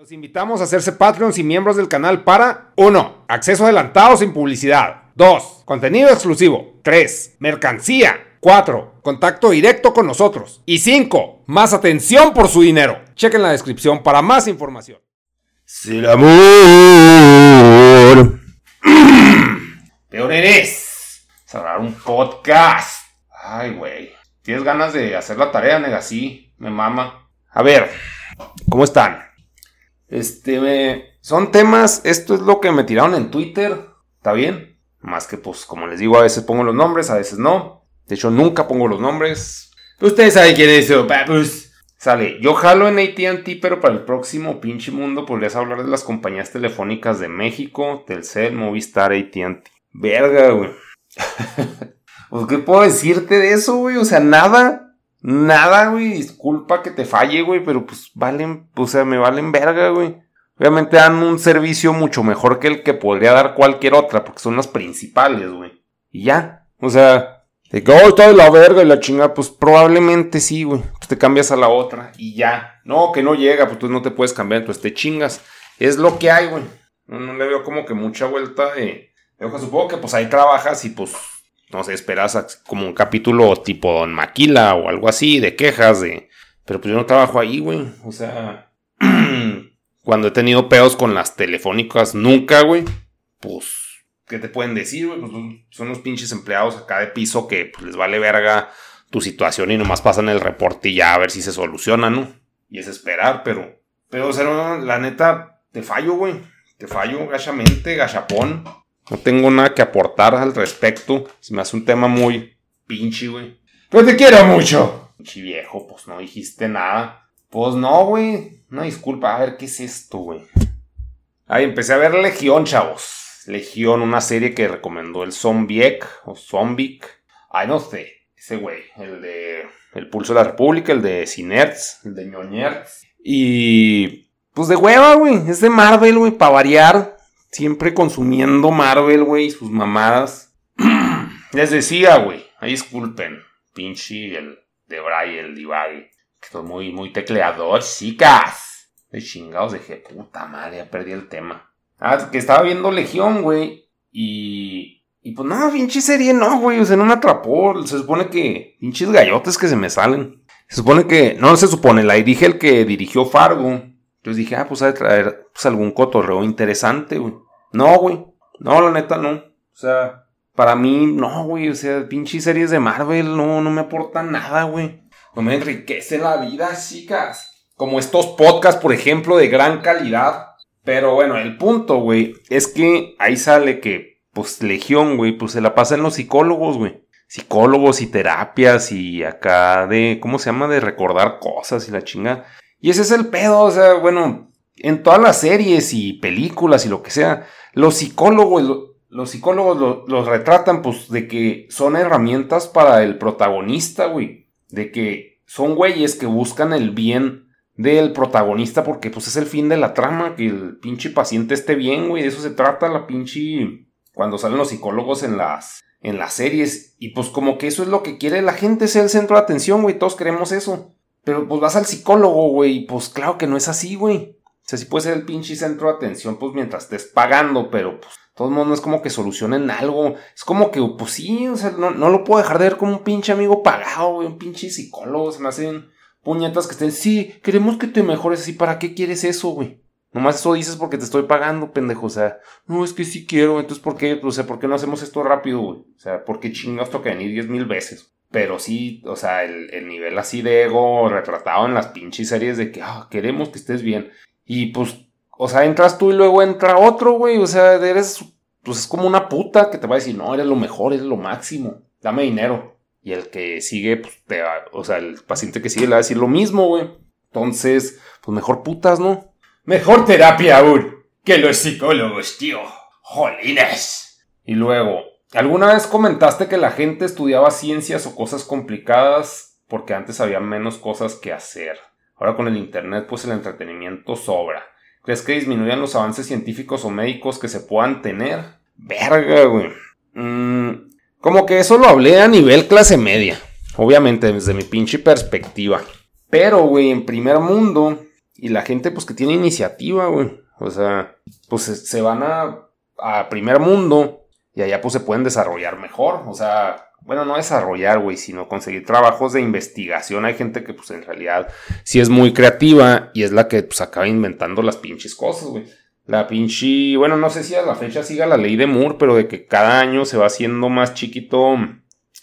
Los invitamos a hacerse Patreons y miembros del canal para 1. Acceso adelantado sin publicidad. 2. Contenido exclusivo. 3. Mercancía. 4. Contacto directo con nosotros. Y 5. Más atención por su dinero. Chequen la descripción para más información. Si el amor. Peor eres. Cerrar un podcast. Ay, güey. ¿Tienes ganas de hacer la tarea, nega? Sí, me mama. A ver, ¿cómo están? Este, me... son temas, esto es lo que me tiraron en Twitter, ¿está bien? Más que pues, como les digo, a veces pongo los nombres, a veces no. De hecho, nunca pongo los nombres. Ustedes saben quién es eso, papus. Sale, yo jalo en ATT, pero para el próximo pinche mundo podrías hablar de las compañías telefónicas de México, Telcel, Movistar, ATT. Verga, güey. pues, ¿qué puedo decirte de eso, güey? O sea, nada. Nada, güey. Disculpa que te falle, güey, pero pues valen, o sea, me valen verga, güey. Obviamente dan un servicio mucho mejor que el que podría dar cualquier otra, porque son las principales, güey. Y ya. O sea, de que, oh, está de la verga y la chingada, pues probablemente sí, güey. Pues te cambias a la otra y ya. No, que no llega, pues tú no te puedes cambiar, entonces te chingas. Es lo que hay, güey. No, le veo como que mucha vuelta de... supongo que pues ahí trabajas y pues no sé, esperas como un capítulo tipo Don Maquila o algo así, de quejas, de... Pero pues yo no trabajo ahí, güey. O sea, cuando he tenido pedos con las telefónicas, nunca, güey. Pues, ¿qué te pueden decir, güey? Pues son los pinches empleados acá de piso que pues, les vale verga tu situación y nomás pasan el reporte y ya a ver si se soluciona, ¿no? Y es esperar, pero... Pero, o la neta, te fallo, güey. Te fallo gachamente, gachapón. No tengo nada que aportar al respecto. Se me hace un tema muy pinche, güey. Pero te quiero mucho. Pinche viejo, pues no dijiste nada. Pues no, güey. Una disculpa. A ver, ¿qué es esto, güey? Ahí empecé a ver Legión, chavos. Legión, una serie que recomendó el Zombiek o Zombic. Ay, no sé. Ese güey. El de El Pulso de la República, el de Cinerts, el de Ñoñerts. Y. Pues de hueva, güey. Es de Marvel, güey, para variar siempre consumiendo Marvel, güey, sus mamadas. Les decía, güey, ahí disculpen, pinche el de Bray, el divague. Que estoy muy, muy tecleador, chicas. De chingados, dije, puta madre, ya perdí el tema. Ah, que estaba viendo Legión, güey, y... Y pues no, pinche serie no, güey, o sea, no me atrapó. Se supone que... Pinches gallotes que se me salen. Se supone que... No, se supone, la dirige el que dirigió Fargo. Entonces dije, ah, pues a traer pues, algún cotorreo interesante, güey. No, güey. No, la neta, no. O sea, para mí, no, güey. O sea, pinches series de Marvel no, no me aportan nada, güey. No me enriquece la vida, chicas. Como estos podcasts, por ejemplo, de gran calidad. Pero bueno, el punto, güey, es que ahí sale que, pues, Legión, güey, pues se la pasa en los psicólogos, güey. Psicólogos y terapias y acá de, ¿cómo se llama? De recordar cosas y la chinga. Y ese es el pedo, o sea, bueno, en todas las series y películas y lo que sea, los psicólogos, los psicólogos los retratan pues de que son herramientas para el protagonista, güey. De que son güeyes que buscan el bien del protagonista porque pues es el fin de la trama, que el pinche paciente esté bien, güey. De eso se trata la pinche... Cuando salen los psicólogos en las, en las series. Y pues como que eso es lo que quiere la gente, ser el centro de atención, güey. Todos queremos eso. Pero pues vas al psicólogo, güey, pues claro que no es así, güey. O sea, sí puede ser el pinche centro de atención, pues mientras estés pagando, pero pues todo el mundo no es como que solucionen algo. Es como que, pues sí, o sea, no, lo puedo dejar de ver como un pinche amigo pagado, güey, un pinche psicólogo. Se me hacen puñetas que estén, sí, queremos que te mejores así, ¿para qué quieres eso, güey? Nomás eso dices porque te estoy pagando, pendejo. O sea, no, es que sí quiero. Entonces, ¿por qué? O sea, ¿por qué no hacemos esto rápido, güey? O sea, ¿por qué chingas toca venir diez mil veces? Pero sí, o sea, el, nivel así de ego retratado en las pinches series de que, ah, queremos que estés bien. Y pues, o sea, entras tú y luego entra otro, güey. O sea, eres, pues es como una puta que te va a decir, no, eres lo mejor, eres lo máximo. Dame dinero. Y el que sigue, pues te va, o sea, el paciente que sigue le va a decir lo mismo, güey. Entonces, pues mejor putas, ¿no? Mejor terapia aún que los psicólogos, tío. Jolines. Y luego, ¿Alguna vez comentaste que la gente estudiaba ciencias o cosas complicadas porque antes había menos cosas que hacer? Ahora con el Internet pues el entretenimiento sobra. ¿Crees que disminuyan los avances científicos o médicos que se puedan tener? Verga, güey. Mm, como que eso lo hablé a nivel clase media. Obviamente desde mi pinche perspectiva. Pero, güey, en primer mundo y la gente pues que tiene iniciativa, güey. O sea, pues se van a, a primer mundo y allá pues se pueden desarrollar mejor. O sea, bueno, no desarrollar, güey, sino conseguir trabajos de investigación. Hay gente que pues en realidad sí es muy creativa y es la que pues acaba inventando las pinches cosas, güey. La pinche, bueno, no sé si a la fecha siga la ley de Moore, pero de que cada año se va haciendo más chiquito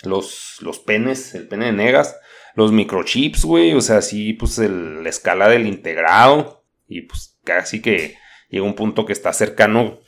los, los penes, el pene de negas, los microchips, güey, o sea, sí, pues la escala del integrado y pues casi que llega un punto que está cercano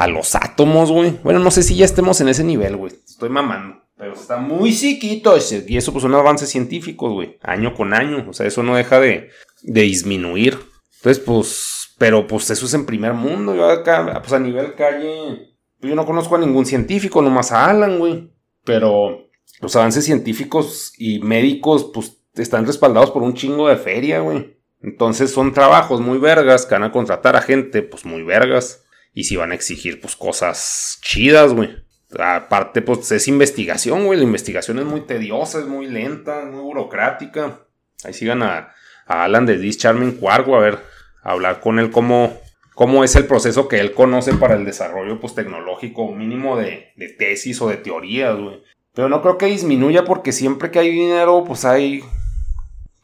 a los átomos, güey. Bueno, no sé si ya estemos en ese nivel, güey, estoy mamando. Pero está muy chiquito. Y eso pues son avances científicos, güey. Año con año. O sea, eso no deja de, de disminuir. Entonces, pues pero pues eso es en primer mundo. Yo acá, pues a nivel calle, pues yo no conozco a ningún científico, nomás a Alan, güey. Pero los avances científicos y médicos, pues están respaldados por un chingo de feria, güey. Entonces son trabajos muy vergas que van a contratar a gente, pues muy vergas. Y si van a exigir, pues cosas chidas, güey. Aparte, pues es investigación, güey. La investigación es muy tediosa, es muy lenta, muy burocrática. Ahí sigan a, a Alan de This Charming Quargo, a ver hablar con él cómo, cómo es el proceso que él conoce para el desarrollo pues, tecnológico mínimo de, de tesis o de teorías, güey. Pero no creo que disminuya porque siempre que hay dinero, pues hay,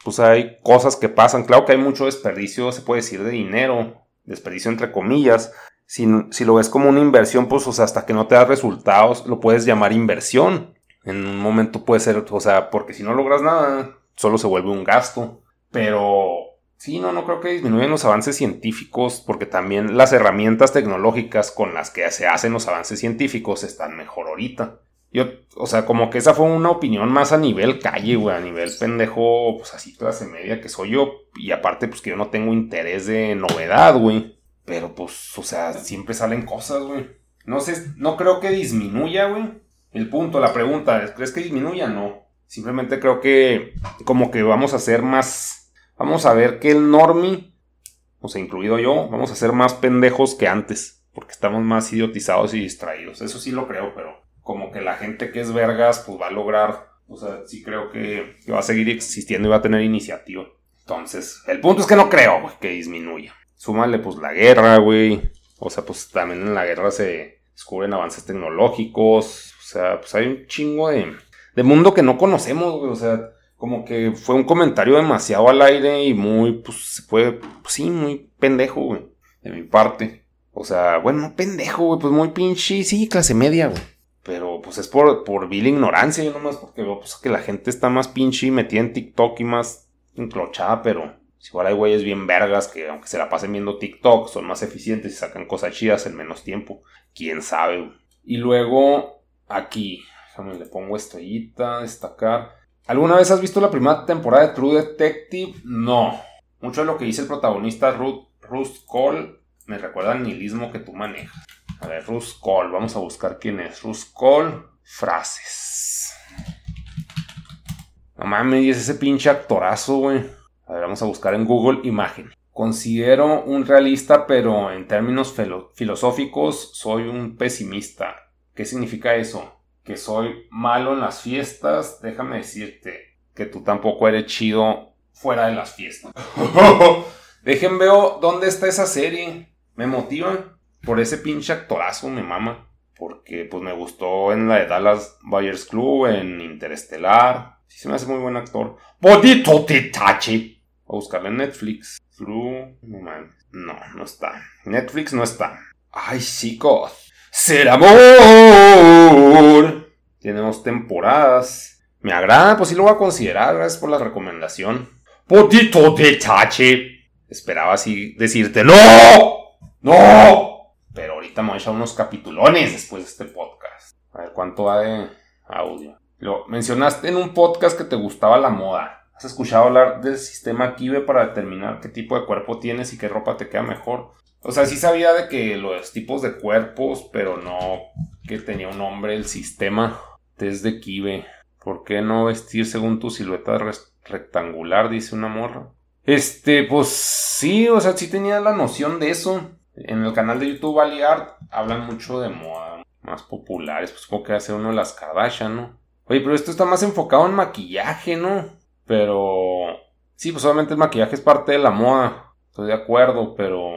pues hay cosas que pasan. Claro que hay mucho desperdicio, se puede decir, de dinero, desperdicio entre comillas. Si, lo ves como una inversión, pues o sea, hasta que no te da resultados, lo puedes llamar inversión. En un momento puede ser, o sea, porque si no logras nada, solo se vuelve un gasto. Pero Sí, no, no creo que disminuyan los avances científicos, porque también las herramientas tecnológicas con las que se hacen los avances científicos están mejor ahorita. Yo, o sea, como que esa fue una opinión más a nivel calle, güey, a nivel pendejo, pues así clase media que soy yo, y aparte, pues que yo no tengo interés de novedad, güey. Pero pues, o sea, siempre salen cosas, güey. No sé, no creo que disminuya, güey. El punto, la pregunta, ¿crees que disminuya? No. Simplemente creo que como que vamos a ser más vamos a ver que el normie, o sea, incluido yo, vamos a ser más pendejos que antes, porque estamos más idiotizados y distraídos. Eso sí lo creo, pero como que la gente que es vergas, pues va a lograr, o sea, sí creo que, va a seguir existiendo y va a tener iniciativa. Entonces, el punto es que no creo, güey, que disminuya. Súmale, pues, la guerra, güey. O sea, pues también en la guerra se descubren avances tecnológicos. O sea, pues hay un chingo de, de mundo que no conocemos, güey. O sea, como que fue un comentario demasiado al aire y muy, pues, fue, pues, sí, muy pendejo, güey, de mi parte. O sea, bueno, pendejo, güey, pues muy pinche, sí, clase media, güey. Pero pues es por, por vil ignorancia, yo nomás porque veo pues, que la gente está más pinche metida en TikTok y más enclochada, pero igual hay güeyes bien vergas que aunque se la pasen viendo TikTok, son más eficientes y sacan cosas chidas en menos tiempo. Quién sabe. Y luego, aquí, déjame le pongo estrellita, destacar. ¿Alguna vez has visto la primera temporada de True Detective? No. Mucho de lo que dice el protagonista Ruth, Ruth Cole me recuerda al nihilismo que tú manejas. A ver, Ruth Cole, vamos a buscar quién es. Ruth Cole, frases. No mames, es ese pinche actorazo, güey. A ver, vamos a buscar en Google imagen. Considero un realista, pero en términos filosóficos soy un pesimista. ¿Qué significa eso? que soy malo en las fiestas, déjame decirte que tú tampoco eres chido fuera de las fiestas. Dejen veo dónde está esa serie. Me motivan por ese pinche actorazo, me mama. Porque pues me gustó en la de Dallas Buyers Club, en Interestelar. Sí se me hace muy buen actor. Bodito Titachi. A buscarle en Netflix. No No, está. Netflix no está. Ay, chicos ser amor. Tenemos temporadas. Me agrada, pues sí lo voy a considerar. Gracias por la recomendación. Potito detalle. Esperaba así decirte ¡No! ¡No! Pero ahorita me voy a echar unos capitulones después de este podcast. A ver cuánto va de audio. Lo mencionaste en un podcast que te gustaba la moda. ¿Has escuchado hablar del sistema Kibe para determinar qué tipo de cuerpo tienes y qué ropa te queda mejor? O sea, sí sabía de que los tipos de cuerpos, pero no que tenía un nombre el sistema desde Kibe. ¿Por qué no vestir según tu silueta rectangular? Dice una morra. Este, pues sí, o sea, sí tenía la noción de eso. En el canal de YouTube Art hablan mucho de moda más populares. Pues supongo que hace uno de las Kardashian, ¿no? Oye, pero esto está más enfocado en maquillaje, ¿no? Pero... Sí, pues obviamente el maquillaje es parte de la moda. estoy de acuerdo, pero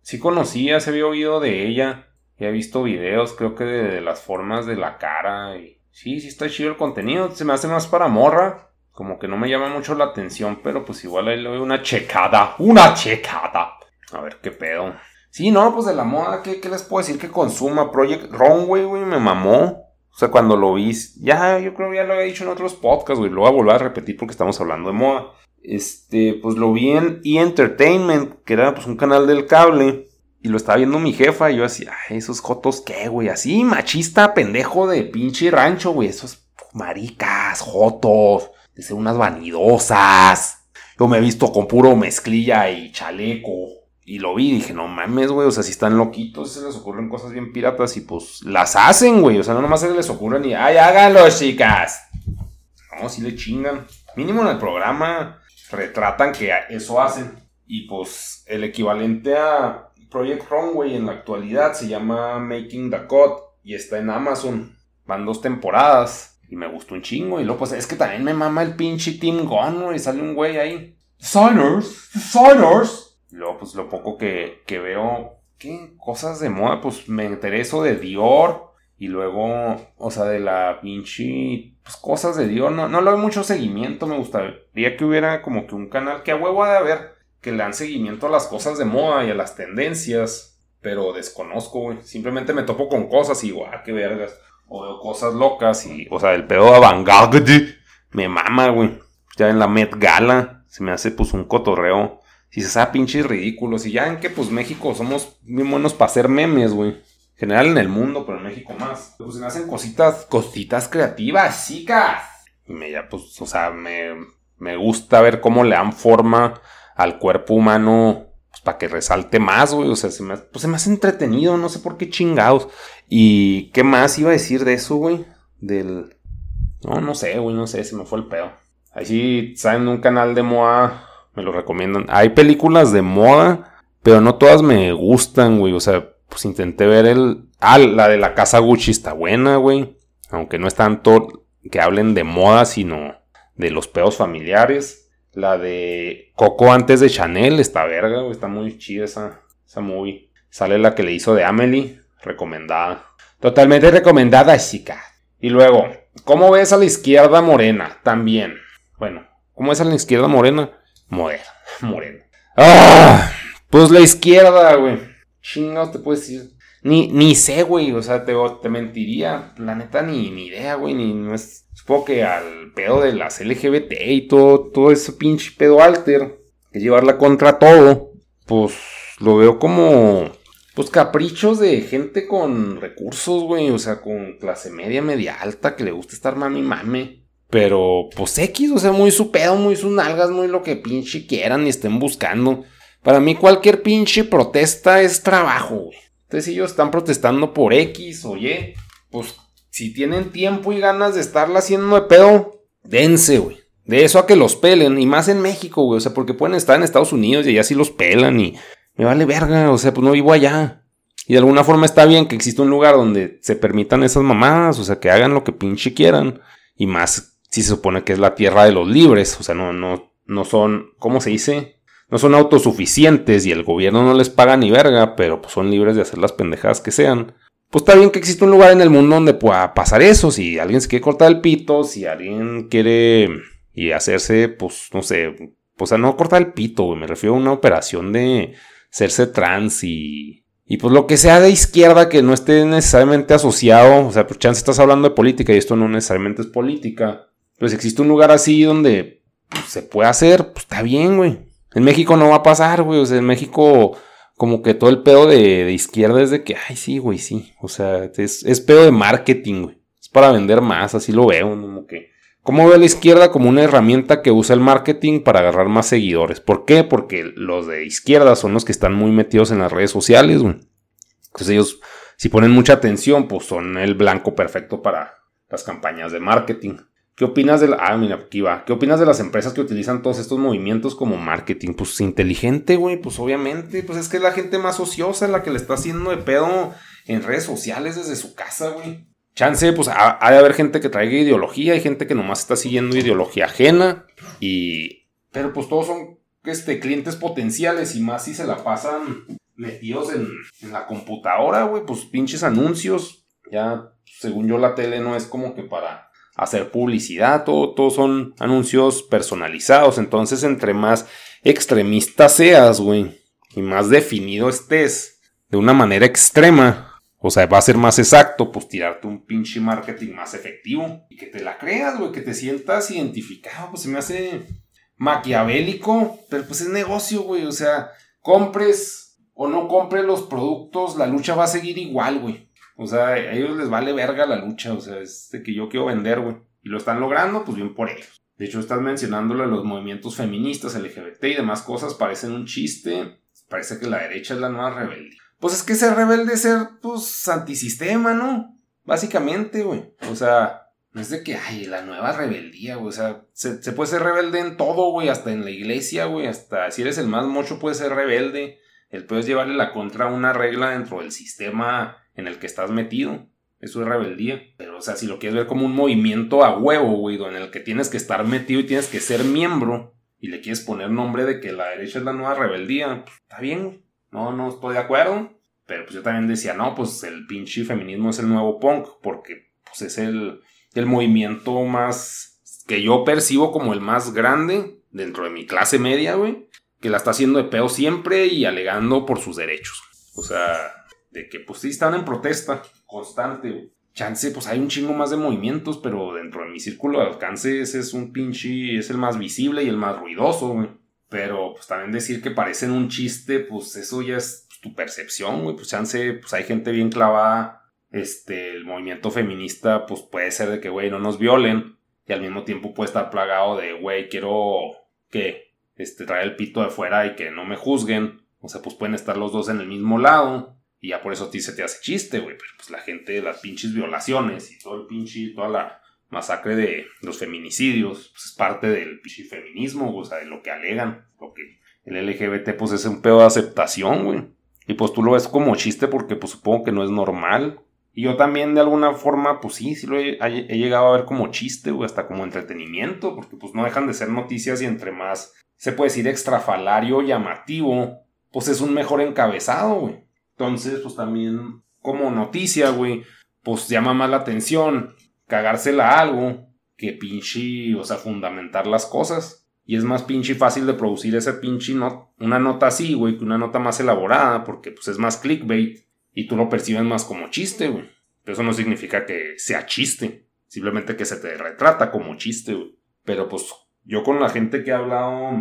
sí conocía, se había oído de ella. Y he visto videos, creo que de, las formas de la cara. Y sí, sí está chido el contenido. Se me hace más para morra. Como que no me llama mucho la atención, pero pues igual ahí le doy una checada. Una checada. A ver qué pedo. Sí, no, pues de la moda, ¿qué, les puedo decir que consuma? Project Runway, güey, me mamó. O sea, cuando lo vi, ya, yo creo que ya lo había dicho en otros podcasts, güey. Lo voy a volver a repetir porque estamos hablando de moda. Este, pues lo vi en E! Entertainment, que era pues un canal del cable. Y lo estaba viendo mi jefa y yo así, ay, esos jotos qué, güey. Así, machista, pendejo de pinche rancho, güey. Esos maricas, jotos, de ser unas vanidosas. Yo me he visto con puro mezclilla y chaleco. Y lo vi y dije, no mames, güey, o sea, si están loquitos, se les ocurren cosas bien piratas y pues las hacen, güey. O sea, no nomás se les ocurren y, ay, háganlo, chicas. No, si le chingan. Mínimo en el programa retratan que eso hacen. Y pues el equivalente a Project Runway en la actualidad se llama Making the Cut y está en Amazon. Van dos temporadas y me gustó un chingo. Y luego, pues es que también me mama el pinche Team Gun, y sale un güey ahí. Designers, designers. Pues lo poco que, veo, ¿qué? Cosas de moda, pues me intereso de Dior. Y luego, o sea, de la pinche, pues cosas de Dior. No, no le doy mucho seguimiento, me gustaría que hubiera como que un canal que a huevo de haber, que le dan seguimiento a las cosas de moda y a las tendencias. Pero desconozco, güey. Simplemente me topo con cosas y digo, ah, qué vergas. O veo cosas locas y, o sea, el pedo de avant me mama, güey. Ya en la Met Gala se me hace pues un cotorreo si se sabe pinches ridículos. Y ya en que pues México somos bien buenos para hacer memes, güey. General en el mundo, pero en México más. Pues se me hacen cositas, cositas creativas, chicas. Y me ya, pues, o sea, me, me gusta ver cómo le dan forma al cuerpo humano pues, para que resalte más, güey. O sea, se me, pues, se me hace entretenido, no sé por qué chingados. ¿Y qué más iba a decir de eso, güey? Del... No, no sé, güey, no sé, se me fue el pedo. Ahí sí, saben, un canal de Moa me lo recomiendan. Hay películas de moda, pero no todas me gustan, güey. O sea, pues intenté ver el... Ah, la de la casa Gucci está buena, güey. Aunque no es tanto que hablen de moda, sino de los peos familiares. La de Coco antes de Chanel está verga, güey. Está muy chida esa, esa movie. Sale la que le hizo de Amelie, recomendada. Totalmente recomendada, chica. Y luego, ¿cómo ves a la izquierda morena? También. Bueno, ¿cómo ves a la izquierda morena? Moreno. Moreno. ¡Ah! Pues la izquierda, güey. Chingados te puedes decir. Ni, ni sé, güey. O sea, te, te mentiría. La neta, ni, ni idea, güey. Ni, no es. Supongo que al pedo de las LGBT y todo, todo ese pinche pedo alter. Que llevarla contra todo. Pues lo veo como. Pues caprichos de gente con recursos, güey. O sea, con clase media, media alta. Que le gusta estar mami mame. Pero, pues X, o sea, muy su pedo, muy sus nalgas, muy lo que pinche quieran y estén buscando. Para mí cualquier pinche protesta es trabajo, güey. Entonces ellos están protestando por X o Y. Pues si tienen tiempo y ganas de estarla haciendo de pedo, dense, güey. De eso a que los pelen, y más en México, güey. O sea, porque pueden estar en Estados Unidos y allá sí los pelan y me vale verga, o sea, pues no vivo allá. Y de alguna forma está bien que exista un lugar donde se permitan esas mamadas, o sea, que hagan lo que pinche quieran. Y más si se supone que es la tierra de los libres, o sea, no, no, no son, ¿cómo se dice? No son autosuficientes y el gobierno no les paga ni verga, pero pues son libres de hacer las pendejadas que sean. Pues está bien que exista un lugar en el mundo donde pueda pasar eso, si alguien se quiere cortar el pito, si alguien quiere y hacerse, pues, no sé, o sea, no cortar el pito, me refiero a una operación de hacerse trans y y pues lo que sea de izquierda que no esté necesariamente asociado, o sea, pues chance estás hablando de política y esto no necesariamente es política, pues existe un lugar así donde se puede hacer, pues está bien, güey. En México no va a pasar, güey. O sea, en México como que todo el pedo de, izquierda es de que, ay, sí, güey, sí. O sea, es, es pedo de marketing, güey. Es para vender más, así lo veo, como que... ¿Cómo ve a la izquierda como una herramienta que usa el marketing para agarrar más seguidores? ¿Por qué? Porque los de izquierda son los que están muy metidos en las redes sociales, güey. Entonces ellos, si ponen mucha atención, pues son el blanco perfecto para las campañas de marketing. ¿Qué opinas de la... Ah, mira, va. ¿Qué opinas de las empresas que utilizan todos estos movimientos como marketing? Pues inteligente, güey, pues obviamente. Pues es que es la gente más ociosa la que le está haciendo de pedo en redes sociales desde su casa, güey. Chance, pues ha, de haber gente que traiga ideología, hay gente que nomás está siguiendo ideología ajena y... Pero pues todos son este, clientes potenciales y más si se la pasan metidos en, en la computadora, güey, pues pinches anuncios. Ya, según yo, la tele no es como que para hacer publicidad, todo, son anuncios personalizados. Entonces, entre más extremista seas, güey, y más definido estés de una manera extrema, o sea, va a ser más exacto, pues tirarte un pinche marketing más efectivo y que te la creas, güey, que te sientas identificado, pues se me hace maquiavélico, pero pues es negocio, güey, o sea, compres o no compres los productos, la lucha va a seguir igual, güey. O sea, a ellos les vale verga la lucha, o sea, es de que yo quiero vender, güey. Y lo están logrando, pues bien por ellos. De hecho, estás mencionándolo los movimientos feministas, LGBT y demás cosas, parecen un chiste. Parece que la derecha es la nueva rebeldía. Pues es que ser rebelde es ser, pues, antisistema, ¿no? Básicamente, güey. O sea, no es de que, ay, la nueva rebeldía, güey. O sea, se, puede ser rebelde en todo, güey. Hasta en la iglesia, güey. Hasta si eres el más mocho, puedes ser rebelde. El peor llevarle la contra a una regla dentro del sistema en el que estás metido. Eso es rebeldía. Pero, o sea, si lo quieres ver como un movimiento a huevo, güey, en el que tienes que estar metido y tienes que ser miembro, y le quieres poner nombre de que la derecha es la nueva rebeldía, pues, está bien, no, no estoy de acuerdo. Pero pues yo también decía, no, pues el pinche feminismo es el nuevo punk, porque pues es el, el movimiento más que yo percibo como el más grande dentro de mi clase media, güey, que la está haciendo de peo siempre y alegando por sus derechos. O sea, de que pues sí están en protesta constante, Chance, pues hay un chingo más de movimientos, pero dentro de mi círculo de alcance ese es un pinche, es el más visible y el más ruidoso, güey. Pero pues también decir que parecen un chiste, pues eso ya es tu percepción, güey. Pues chance, pues hay gente bien clavada. Este, el movimiento feminista, pues puede ser de que, güey, no nos violen. Y al mismo tiempo puede estar plagado de, güey, quiero que, este, traer el pito de fuera y que no me juzguen. O sea, pues pueden estar los dos en el mismo lado. Y ya por eso a ti se te hace chiste, güey. Pero pues la gente, las pinches violaciones y todo el pinche, toda la masacre de los feminicidios, pues es parte del pinche feminismo, o sea, de lo que alegan. Lo que el LGBT, pues es un pedo de aceptación, güey. Y pues tú lo ves como chiste porque pues supongo que no es normal. Y yo también de alguna forma, pues sí, sí lo he, llegado a ver como chiste, güey, hasta como entretenimiento, porque pues no dejan de ser noticias y entre más, se puede decir, extrafalario, llamativo, pues es un mejor encabezado, güey. Entonces, pues también como noticia, güey, pues llama más la atención cagársela a algo que pinche, o sea, fundamentar las cosas. Y es más pinche fácil de producir ese pinche not una nota así, güey, que una nota más elaborada, porque pues es más clickbait y tú lo percibes más como chiste, güey. Pero eso no significa que sea chiste, simplemente que se te retrata como chiste, güey. Pero pues yo con la gente que he hablado,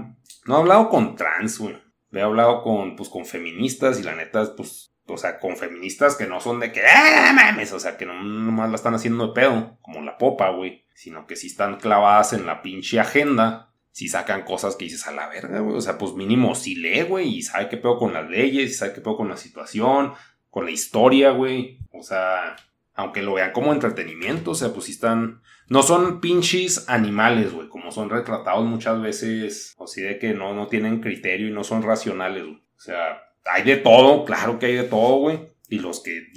no he hablado con trans, güey. He hablado con, pues, con feministas y la neta, pues, o sea, con feministas que no son de que, ¡ah, mames! O sea, que no nomás la están haciendo de pedo, como la popa, güey. Sino que sí están clavadas en la pinche agenda. Si sacan cosas que dices a la verga, güey. O sea, pues mínimo sí lee, güey. Y sabe qué pedo con las leyes, y sabe qué pedo con la situación, con la historia, güey. O sea, aunque lo vean como entretenimiento, o sea, pues sí están. No son pinches animales, güey. Como son retratados muchas veces. O sí, de que no, no tienen criterio y no son racionales, güey. O sea, hay de todo, claro que hay de todo, güey. Y los que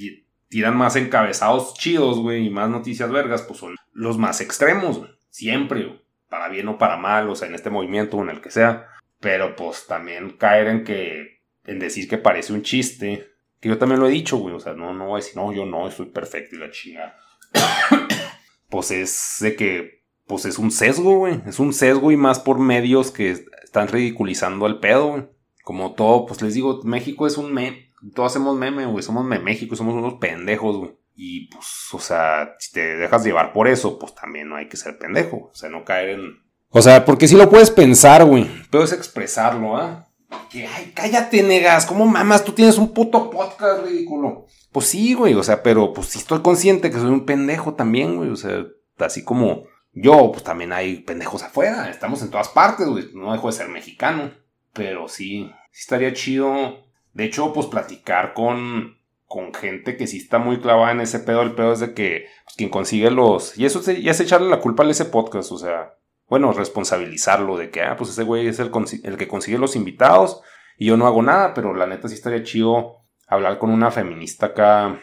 tiran más encabezados chidos, güey, y más noticias vergas, pues son los más extremos, güey. Siempre. Para bien o para mal, o sea, en este movimiento o en el que sea. Pero pues también caer en que, en decir que parece un chiste, que yo también lo he dicho, güey, o sea, no, no voy a no, yo no, estoy perfecto y la chingada. pues es de que, pues es un sesgo, güey. Es un sesgo y más por medios que están ridiculizando al pedo, güey como todo, pues les digo, México es un meme, todos hacemos meme, güey, somos México, somos unos pendejos, güey. Y pues, o sea, si te dejas llevar por eso, pues también no hay que ser pendejo, o sea, no caer en... O sea, porque si lo puedes pensar, güey, pero es expresarlo, ¿ah? Que, ay, cállate, negas, ¿cómo mamas? Tú tienes un puto podcast ridículo. Pues sí, güey, o sea, pero pues sí estoy consciente que soy un pendejo también, güey, o sea, así como yo, pues también hay pendejos afuera, estamos en todas partes, güey, no dejo de ser mexicano. Pero sí, sí estaría chido. De hecho, pues platicar con, con gente que sí está muy clavada en ese pedo. El pedo es de que pues, quien consigue los. Y eso ya es echarle la culpa a ese podcast. O sea, bueno, responsabilizarlo de que, ah, pues ese güey es el, el que consigue los invitados y yo no hago nada. Pero la neta sí estaría chido hablar con una feminista acá.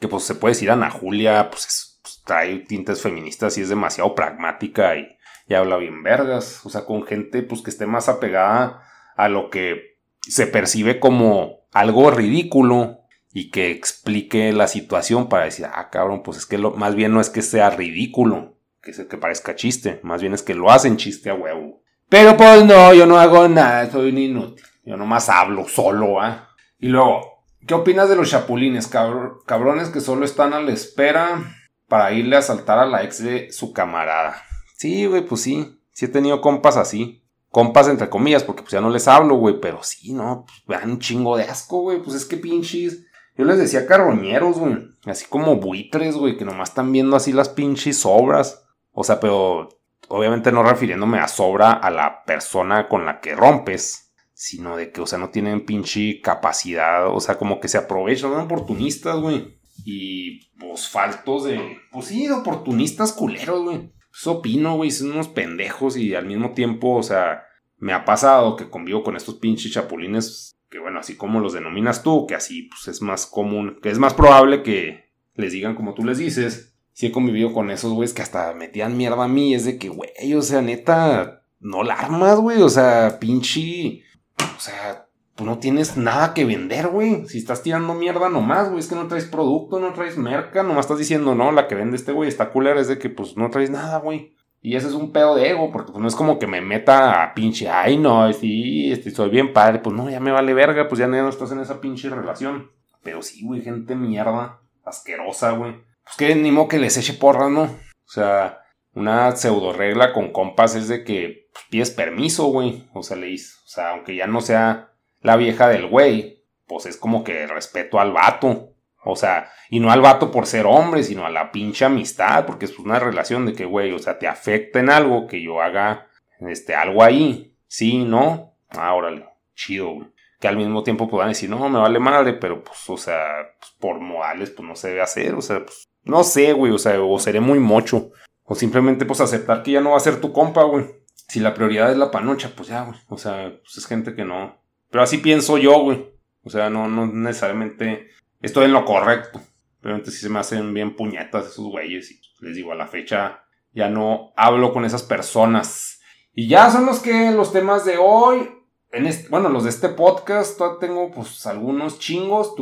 Que pues se puede decir Ana Julia, pues, pues trae tintes feministas y es demasiado pragmática y, y habla bien vergas. O sea, con gente pues que esté más apegada a lo que se percibe como algo ridículo y que explique la situación para decir, ah, cabrón, pues es que lo, más bien no es que sea ridículo, que, que parezca chiste, más bien es que lo hacen chiste a huevo. Pero pues no, yo no hago nada, soy un inútil. Yo nomás hablo solo, ¿ah? Y luego, ¿qué opinas de los chapulines, cabrones que solo están a la espera para irle a saltar a la ex de su camarada? Sí, güey, pues sí. Sí he tenido compas así. Compas entre comillas, porque pues ya no les hablo, güey. Pero sí, no, pues vean un chingo de asco, güey. Pues es que pinches. Yo les decía carroñeros, güey. Así como buitres, güey, que nomás están viendo así las pinches sobras. O sea, pero obviamente no refiriéndome a sobra a la persona con la que rompes, sino de que, o sea, no tienen pinche capacidad, o sea, como que se aprovechan, son oportunistas, güey. Y, pues, faltos de, pues sí, de oportunistas culeros, güey. Eso opino, güey, son unos pendejos y al mismo tiempo, o sea, me ha pasado que convivo con estos pinches chapulines, que bueno, así como los denominas tú, que así, pues, es más común, que es más probable que les digan como tú les dices, sí he convivido con esos güeyes que hasta metían mierda a mí. Es de que, güey, o sea, neta, no la armas, güey. O sea, pinche. O sea, tú no tienes nada que vender, güey. Si estás tirando mierda nomás, güey, es que no traes producto, no traes merca, nomás estás diciendo, no, la que vende este güey está culera, es de que, pues, no traes nada, güey. Y ese es un pedo de ego, porque pues no es como que me meta a pinche, ay no, sí, este, soy bien padre, pues no, ya me vale verga, pues ya no estás en esa pinche relación. Pero sí, güey, gente mierda, asquerosa, güey pues que ni modo que les eche porra, ¿no? O sea, una pseudo regla con compas es de que pues, pides permiso, güey. O sea, le dices, o sea, aunque ya no sea la vieja del güey, pues es como que respeto al vato. O sea, y no al vato por ser hombre, sino a la pinche amistad, porque es una relación de que, güey, o sea, te afecta en algo que yo haga, este, algo ahí. Sí, ¿no? Ah, órale, chido, güey. Que al mismo tiempo puedan decir, no, me vale madre, pero pues, o sea, pues, por modales, pues no se debe hacer, o sea, pues no sé, güey, o sea, o seré muy mocho. O simplemente, pues, aceptar que ya no va a ser tu compa, güey. Si la prioridad es la panocha, pues ya, güey. O sea, pues es gente que no. Pero así pienso yo, güey. O sea, no, no necesariamente estoy en lo correcto. Obviamente sí se me hacen bien puñetas esos güeyes. Y les digo, a la fecha ya no hablo con esas personas. Y ya son los que, los temas de hoy. En este, bueno, los de este podcast, tengo pues algunos chingos.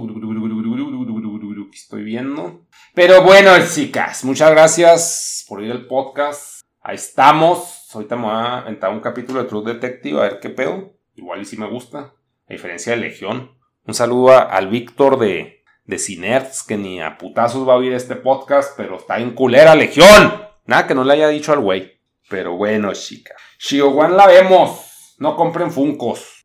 Estoy viendo. Pero bueno, chicas, muchas gracias por ir al podcast. Ahí estamos. Ahorita me voy a entrar un capítulo de True Detective a ver qué pedo. Igual y si me gusta. A diferencia de Legión. Un saludo al Víctor de, de Cinerts, que ni a putazos va a oír este podcast, pero está en culera Legión. Nada que no le haya dicho al güey. Pero bueno, chica. Shiowan la vemos. No compren funcos.